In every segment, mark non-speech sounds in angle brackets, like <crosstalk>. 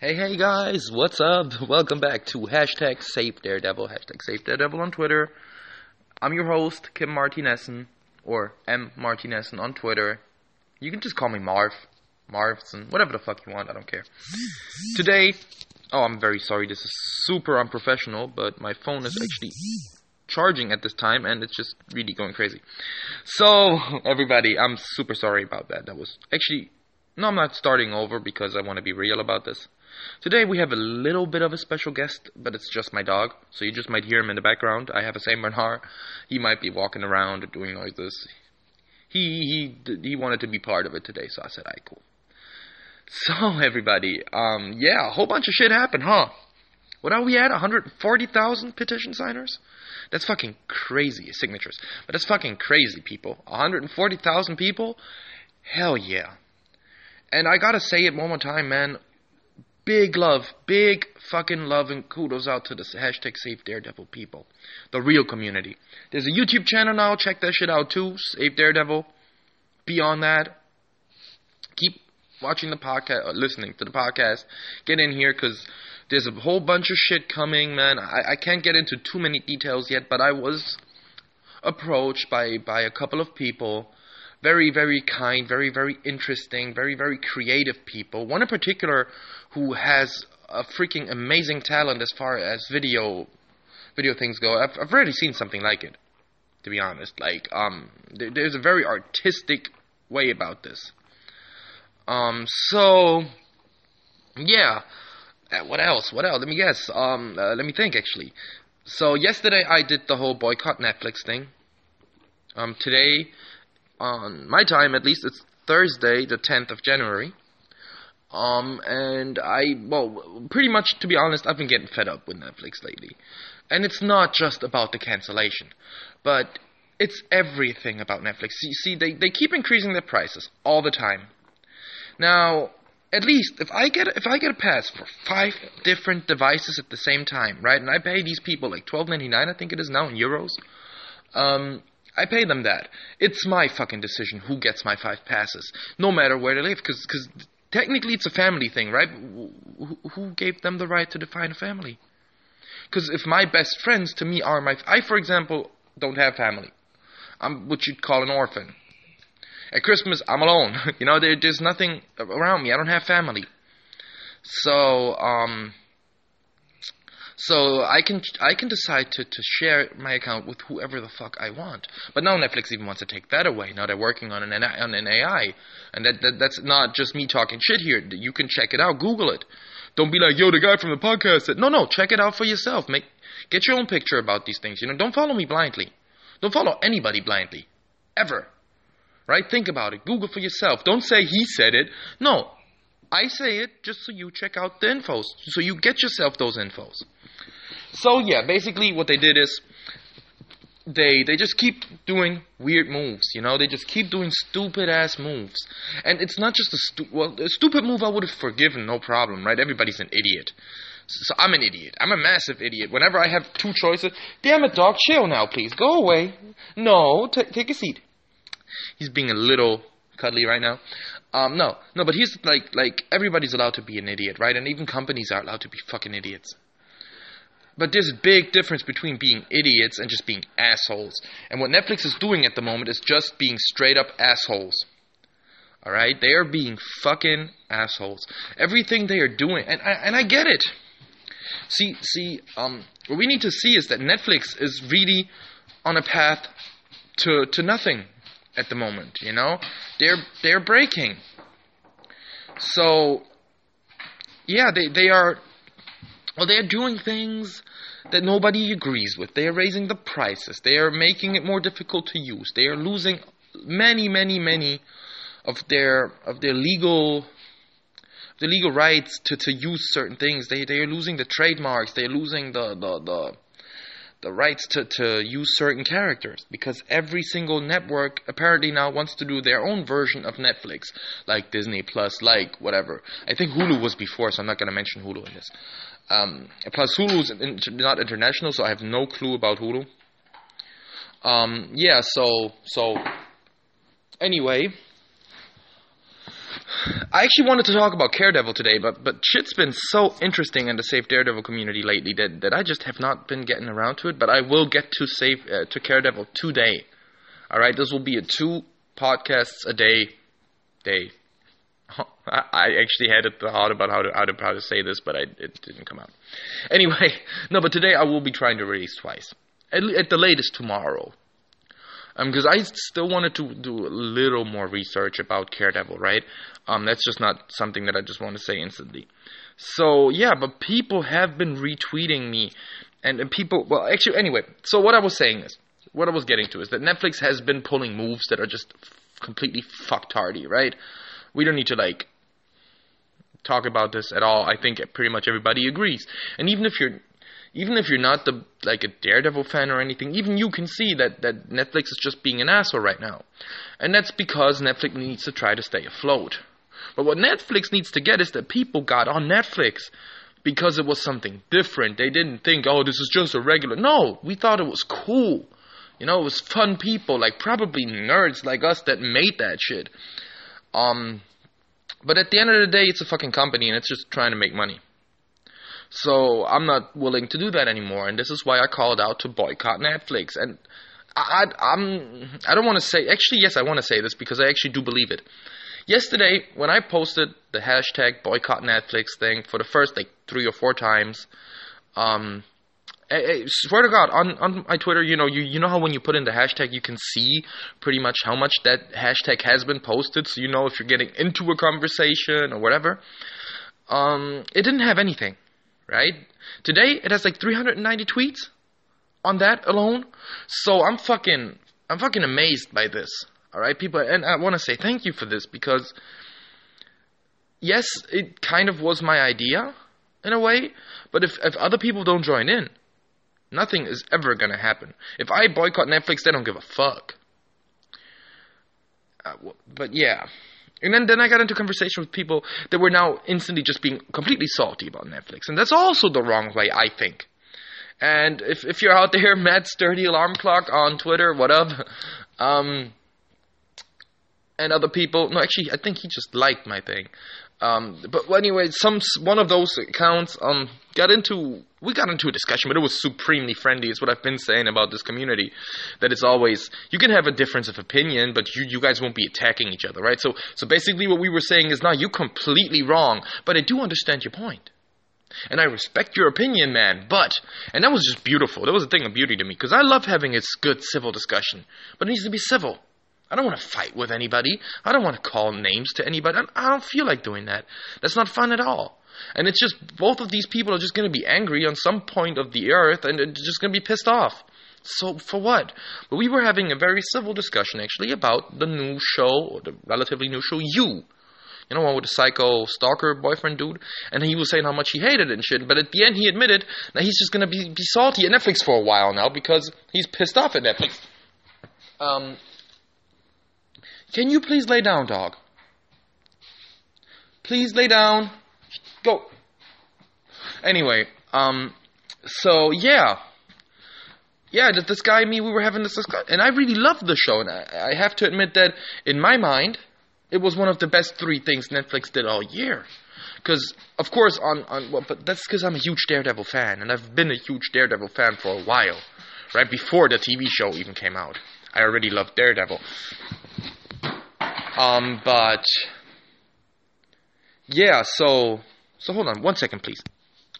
Hey, hey guys, what's up? Welcome back to hashtag Save Daredevil, hashtag Save Daredevil on Twitter. I'm your host, Kim Martinessen, or M Martinessen on Twitter. You can just call me Marv, Marvson, whatever the fuck you want, I don't care. Today, oh, I'm very sorry, this is super unprofessional, but my phone is actually charging at this time and it's just really going crazy. So, everybody, I'm super sorry about that. That was actually, no, I'm not starting over because I want to be real about this. Today we have a little bit of a special guest, but it's just my dog, so you just might hear him in the background. I have a Saint Bernard. He might be walking around doing noises. He he he wanted to be part of it today, so I said, "I cool." So <laughs> everybody, um, yeah, a whole bunch of shit happened, huh? What are we at? 140,000 petition signers? That's fucking crazy signatures. But that's fucking crazy, people. 140,000 people? Hell yeah. And I gotta say it one more time, man big love, big fucking love and kudos out to the hashtag Save Daredevil people, the real community. There's a YouTube channel now. Check that shit out too. Save Daredevil. Beyond that, keep watching the podcast, or uh, listening to the podcast. Get in here because there's a whole bunch of shit coming, man. I, I can't get into too many details yet, but I was approached by by a couple of people very, very kind, very, very interesting, very, very creative people. One in particular who has a freaking amazing talent as far as video video things go. I've, I've rarely seen something like it, to be honest. Like, um, there, there's a very artistic way about this. Um, so, yeah. Uh, what else? What else? Let me guess. Um, uh, let me think, actually. So, yesterday I did the whole boycott Netflix thing. Um, today on my time at least it's Thursday the 10th of January. Um, and I, well, pretty much to be honest, I've been getting fed up with Netflix lately. And it's not just about the cancellation, but it's everything about Netflix. You see, they, they keep increasing their prices all the time. Now, at least if I get if I get a pass for five different devices at the same time, right? And I pay these people like twelve ninety nine, I think it is now in euros. Um, I pay them that. It's my fucking decision who gets my five passes, no matter where they live, because because technically it's a family thing, right? Who gave them the right to define a family? Because if my best friends to me are my, I for example don't have family. I'm what you'd call an orphan. At Christmas, I'm alone. <laughs> you know, there, there's nothing around me. I don't have family. So, um, so I can I can decide to, to share my account with whoever the fuck I want. But now Netflix even wants to take that away. Now they're working on an on an AI, and that, that that's not just me talking shit here. You can check it out. Google it. Don't be like, yo, the guy from the podcast said. No, no, check it out for yourself. Make get your own picture about these things. You know, don't follow me blindly. Don't follow anybody blindly, ever. Right? Think about it. Google for yourself. Don't say he said it. No, I say it just so you check out the infos, so you get yourself those infos. So yeah, basically what they did is they they just keep doing weird moves, you know. They just keep doing stupid ass moves, and it's not just a stu- well, a stupid move I would have forgiven, no problem, right? Everybody's an idiot. So I'm an idiot. I'm a massive idiot. Whenever I have two choices, damn it, dog, chill now, please. Go away. No, t- take a seat. He's being a little cuddly right now. Um, no, no, but he's like, like everybody's allowed to be an idiot, right? And even companies are allowed to be fucking idiots. But there's a big difference between being idiots and just being assholes. And what Netflix is doing at the moment is just being straight up assholes. Alright? They are being fucking assholes. Everything they are doing, and I, and I get it. See, see, um, what we need to see is that Netflix is really on a path to, to nothing at the moment, you know? They're, they're breaking. So, yeah, they, they are well, they are doing things that nobody agrees with. They are raising the prices. They are making it more difficult to use. They are losing many, many, many of their of their legal the legal rights to, to use certain things. They they are losing the trademarks. They are losing the the, the the rights to, to use certain characters because every single network apparently now wants to do their own version of Netflix, like Disney Plus, like whatever. I think Hulu was before, so I'm not going to mention Hulu in this. Um, plus, Hulu is in, not international, so I have no clue about Hulu. Um, yeah, so so anyway, I actually wanted to talk about Daredevil today, but but shit's been so interesting in the Save Daredevil community lately that, that I just have not been getting around to it. But I will get to save uh, to Daredevil today. All right, this will be a two podcasts a day day. <laughs> I actually had a thought about how to, how to how to say this, but I, it didn't come out. Anyway, <laughs> no, but today I will be trying to release twice, at, at the latest tomorrow because um, I still wanted to do a little more research about Daredevil, right? Um, that's just not something that I just want to say instantly. So yeah, but people have been retweeting me, and, and people. Well, actually, anyway. So what I was saying is, what I was getting to is that Netflix has been pulling moves that are just completely fucktardy, right? We don't need to like talk about this at all. I think pretty much everybody agrees. And even if you're even if you're not the like a Daredevil fan or anything, even you can see that that Netflix is just being an asshole right now, and that's because Netflix needs to try to stay afloat. But what Netflix needs to get is that people got on Netflix because it was something different. They didn't think, oh, this is just a regular. No, we thought it was cool. You know, it was fun people, like probably nerds like us that made that shit. Um, but at the end of the day, it's a fucking company and it's just trying to make money. So I'm not willing to do that anymore, and this is why I called out to boycott Netflix. And I, I, I'm I don't want to say actually yes I want to say this because I actually do believe it. Yesterday when I posted the hashtag boycott Netflix thing for the first like three or four times, um, Swear to God, on, on my Twitter, you know, you, you know how when you put in the hashtag, you can see pretty much how much that hashtag has been posted, so you know if you're getting into a conversation or whatever. Um, it didn't have anything right? Today it has like 390 tweets on that alone. So I'm fucking I'm fucking amazed by this. All right, people, and I want to say thank you for this because yes, it kind of was my idea in a way, but if if other people don't join in, nothing is ever going to happen. If I boycott Netflix, they don't give a fuck. Uh, but yeah. And then, then I got into conversation with people that were now instantly just being completely salty about Netflix. And that's also the wrong way, I think. And if, if you're out there, <laughs> Matt Sturdy Alarm Clock on Twitter, what up? <laughs> Um, and other people, no, actually, I think he just liked my thing. Um, but anyway, some one of those accounts um, got into we got into a discussion, but it was supremely friendly. It's what I've been saying about this community that it's always you can have a difference of opinion, but you you guys won't be attacking each other, right? So so basically, what we were saying is, now you're completely wrong, but I do understand your point. And I respect your opinion, man, but, and that was just beautiful. That was a thing of beauty to me, because I love having a good civil discussion, but it needs to be civil. I don't want to fight with anybody. I don't want to call names to anybody. I don't feel like doing that. That's not fun at all. And it's just both of these people are just going to be angry on some point of the earth and they're just going to be pissed off. So for what? But we were having a very civil discussion actually about the new show, or the relatively new show, You. You know, one with the psycho stalker boyfriend dude, and he was saying how much he hated it and shit. But at the end, he admitted that he's just gonna be, be salty at Netflix for a while now because he's pissed off at Netflix. Um, can you please lay down, dog? Please lay down. Go. Anyway, um, so yeah. Yeah, this guy and me, we were having this discussion, and I really loved the show, and I, I have to admit that, in my mind, it was one of the best three things Netflix did all year. Because, of course, on, on well, but that's because I'm a huge Daredevil fan, and I've been a huge Daredevil fan for a while, right before the TV show even came out. I already loved Daredevil. Um, but yeah, so so hold on one second, please.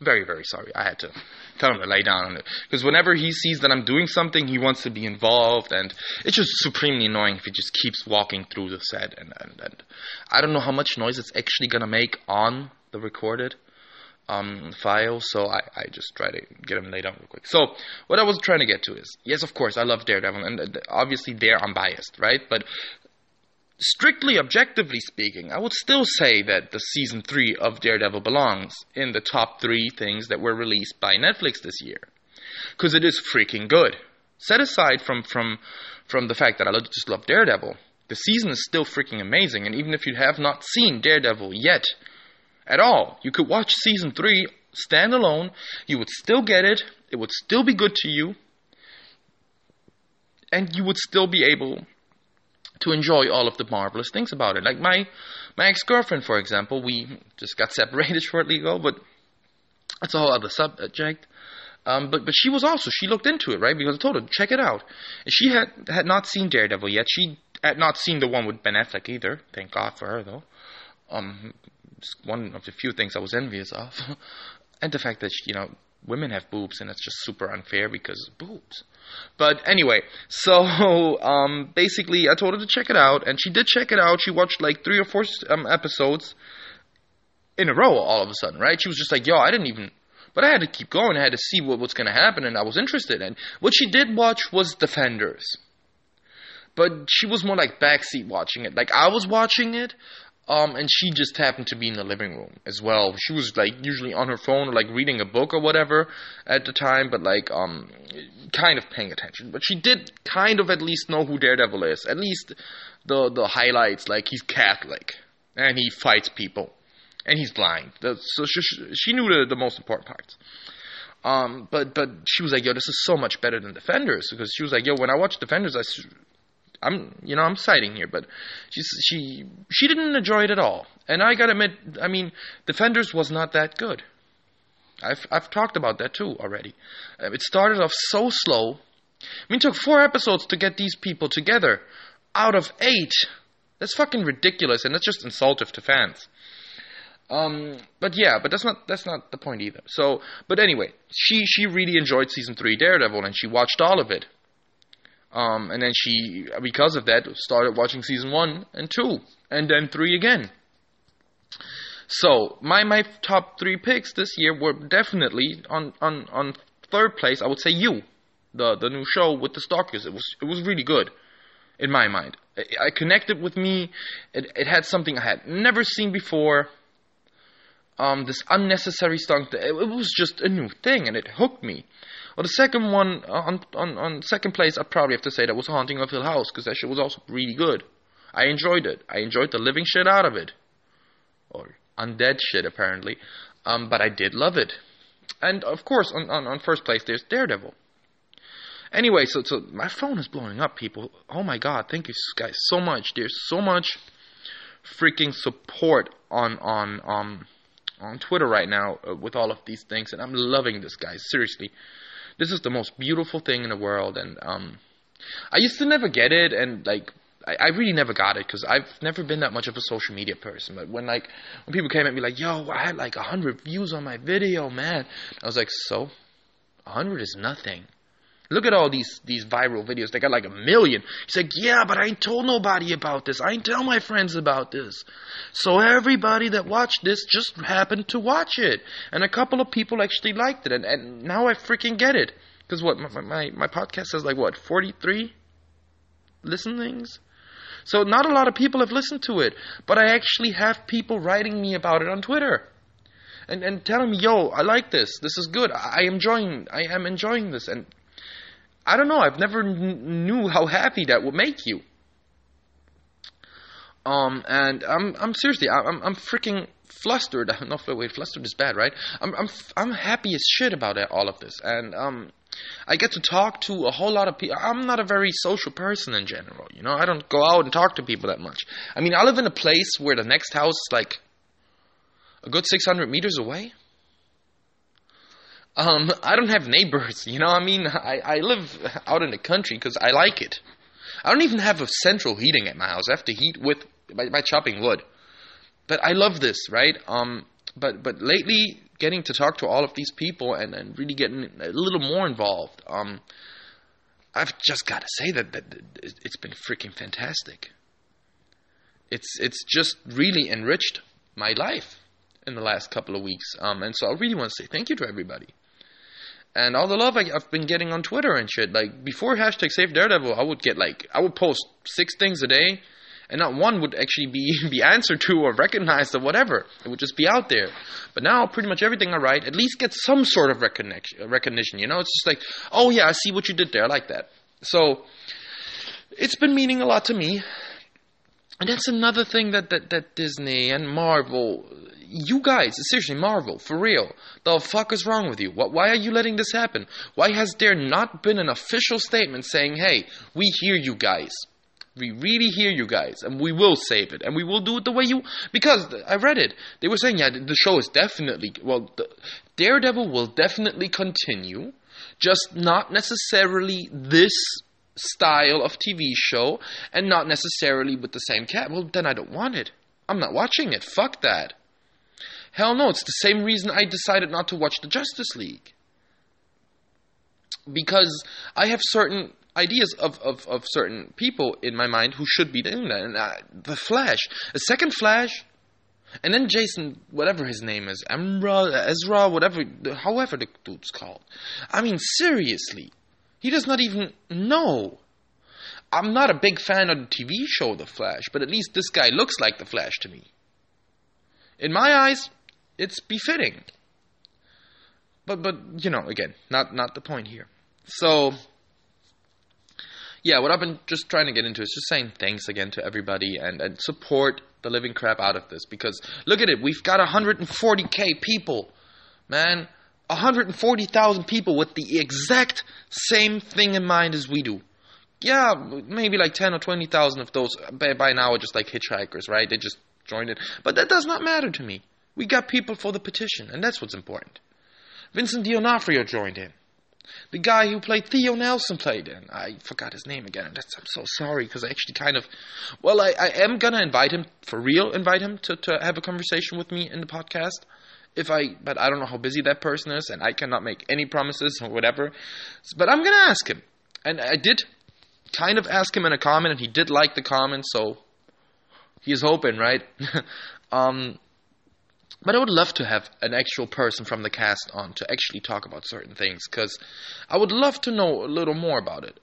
Very very sorry. I had to tell him to lay down on it because whenever he sees that I'm doing something, he wants to be involved, and it's just supremely annoying if he just keeps walking through the set. And and, and I don't know how much noise it's actually gonna make on the recorded um, file, so I, I just try to get him laid out real quick. So, what I was trying to get to is, yes, of course, I love Daredevil, and obviously there I'm biased, right? But strictly objectively speaking, I would still say that the season 3 of Daredevil belongs in the top 3 things that were released by Netflix this year. Cuz it is freaking good. Set aside from from from the fact that I just love Daredevil, the season is still freaking amazing and even if you have not seen Daredevil yet at all, you could watch season 3 stand alone, you would still get it, it would still be good to you, and you would still be able to enjoy all of the marvelous things about it. Like my my ex girlfriend, for example, we just got <laughs> separated shortly ago, but that's a whole other subject. Um, but but she was also she looked into it right because I told her check it out. And she had had not seen Daredevil yet. She had not seen the one with Ben Affleck either. Thank God for her though. Um, it's one of the few things I was envious of, <laughs> and the fact that she, you know women have boobs and it's just super unfair because boobs. But anyway, so <laughs> um, basically, I told her to check it out, and she did check it out. She watched like three or four um, episodes in a row all of a sudden, right? She was just like, "Yo, I didn't even." But I had to keep going. I had to see what, what's going to happen, and I was interested. And what she did watch was Defenders. But she was more like backseat watching it. Like I was watching it, um, and she just happened to be in the living room as well. She was like usually on her phone or like reading a book or whatever at the time, but like um, kind of paying attention. But she did kind of at least know who Daredevil is. At least the the highlights, like he's Catholic and he fights people and he's blind. So she, she knew the, the most important parts. Um, but but she was like, yo, this is so much better than Defenders because she was like, yo, when I watch Defenders, I I'm you know I'm citing here, but she she she didn't enjoy it at all. And I gotta admit, I mean, Defenders was not that good. I've I've talked about that too already. Uh, it started off so slow. I mean, it took four episodes to get these people together, out of eight. That's fucking ridiculous, and that's just insultive to fans. Um, but yeah, but that's not that's not the point either. So, but anyway, she she really enjoyed season three Daredevil, and she watched all of it. Um, and then she, because of that, started watching season one and two, and then three again. So my my top three picks this year were definitely on on on third place. I would say you, the the new show with the Stalkers. It was it was really good, in my mind. It, it connected with me. It it had something I had never seen before. Um, this unnecessary stunt. It, it was just a new thing, and it hooked me. Well, the second one uh, on on on second place, I probably have to say that was Haunting of Hill House because that shit was also really good. I enjoyed it. I enjoyed the living shit out of it, or undead shit apparently. Um, but I did love it. And of course, on, on, on first place, there's Daredevil. Anyway, so so my phone is blowing up, people. Oh my god, thank you guys so much. There's so much freaking support on on um on Twitter right now uh, with all of these things, and I'm loving this, guys. Seriously, this is the most beautiful thing in the world, and um, I used to never get it, and like I, I really never got it because I've never been that much of a social media person. But when like when people came at me like, "Yo, I had like a hundred views on my video, man," I was like, "So, a hundred is nothing." Look at all these these viral videos. They got like a million. He's like, yeah, but I ain't told nobody about this. I ain't tell my friends about this. So everybody that watched this just happened to watch it, and a couple of people actually liked it, and, and now I freaking get it. Because what my, my my podcast has like what forty three listenings. So not a lot of people have listened to it, but I actually have people writing me about it on Twitter. And, and telling me, yo, I like this. This is good. I, I enjoying. I am enjoying this. And I don't know. I've never kn- knew how happy that would make you. Um, and I'm I'm seriously I'm I'm freaking flustered. <laughs> No, wait, flustered is bad, right? I'm I'm I'm happy as shit about all of this, and um, I get to talk to a whole lot of people. I'm not a very social person in general, you know. I don't go out and talk to people that much. I mean, I live in a place where the next house is like a good 600 meters away. Um, I don't have neighbors, you know. I mean, I, I live out in the country because I like it. I don't even have a central heating at my house. I have to heat with by, by chopping wood. But I love this, right? Um, but but lately, getting to talk to all of these people and, and really getting a little more involved, um, I've just got to say that, that it's been freaking fantastic. It's it's just really enriched my life in the last couple of weeks. Um, and so I really want to say thank you to everybody and all the love I, have been getting on Twitter and shit. Like before hashtag Save Daredevil, I would get like I would post six things a day, and not one would actually be <laughs> be answered to or recognized or whatever. It would just be out there. But now, pretty much everything I write at least gets some sort of recognition. Recognition, you know, it's just like, oh yeah, I see what you did there. I like that. So it's been meaning a lot to me. And that's another thing that, that, that Disney and Marvel you guys, seriously, Marvel, for real, the fuck is wrong with you? What, why are you letting this happen? Why has there not been an official statement saying, hey, we hear you guys? We really hear you guys, and we will save it, and we will do it the way you. Because I read it, they were saying, yeah, the show is definitely well, the, Daredevil will definitely continue, just not necessarily this style of TV show, and not necessarily with the same cat. Well, then I don't want it. I'm not watching it. Fuck that. Hell no, it's the same reason I decided not to watch the Justice League. Because I have certain ideas of, of, of certain people in my mind who should be doing that. And uh, the Flash, a second Flash, and then Jason, whatever his name is, Emra, Ezra, whatever, however the dude's called. I mean, seriously, he does not even know. I'm not a big fan of the TV show The Flash, but at least this guy looks like the Flash to me. In my eyes, it's befitting. But but you know, again, not not the point here. So yeah, what I've been just trying to get into is just saying thanks again to everybody and, and support the living crap out of this because look at it, we've got 140k people, man, 140,000 people with the exact same thing in mind as we do. Yeah, maybe like 10 or 20,000 of those by, by now are just like hitchhikers, right? They just joined it, but that does not matter to me. We got people for the petition, and that's what's important. Vincent D'Onofrio joined in. The guy who played Theo Nelson played in. I forgot his name again, that's, I'm so sorry because I actually kind of. Well, I, I am gonna invite him for real. Invite him to, to have a conversation with me in the podcast. If I, but I don't know how busy that person is, and I cannot make any promises or whatever. But I'm gonna ask him, and I did kind of ask him in a comment, and he did like the comment, so he's hoping, right? <laughs> um, but I would love to have an actual person from the cast on to actually talk about certain things because I would love to know a little more about it.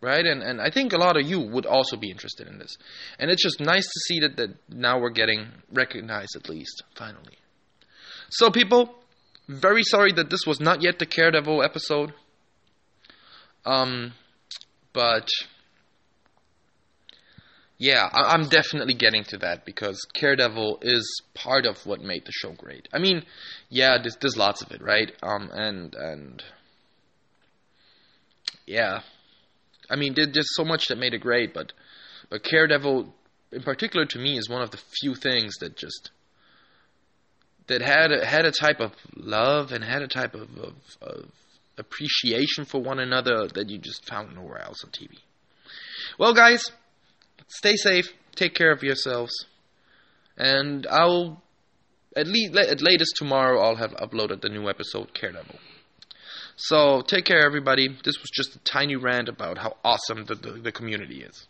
Right? And and I think a lot of you would also be interested in this. And it's just nice to see that, that now we're getting recognized at least, finally. So people, very sorry that this was not yet the Daredevil episode. Um but yeah, I- am definitely getting to that because Daredevil is part of what made the show great. I mean, yeah, there's, there's lots of it, right? Um, and and yeah, I mean, there's so much that made it great, but but Daredevil, in particular, to me, is one of the few things that just that had a, had a type of love and had a type of, of, of appreciation for one another that you just found nowhere else on TV. Well, guys stay safe, take care of yourselves, and I'll at least at latest tomorrow I'll have uploaded the new episode Daredevil. So take care, everybody. This was just a tiny rant about how awesome the, the, the community is.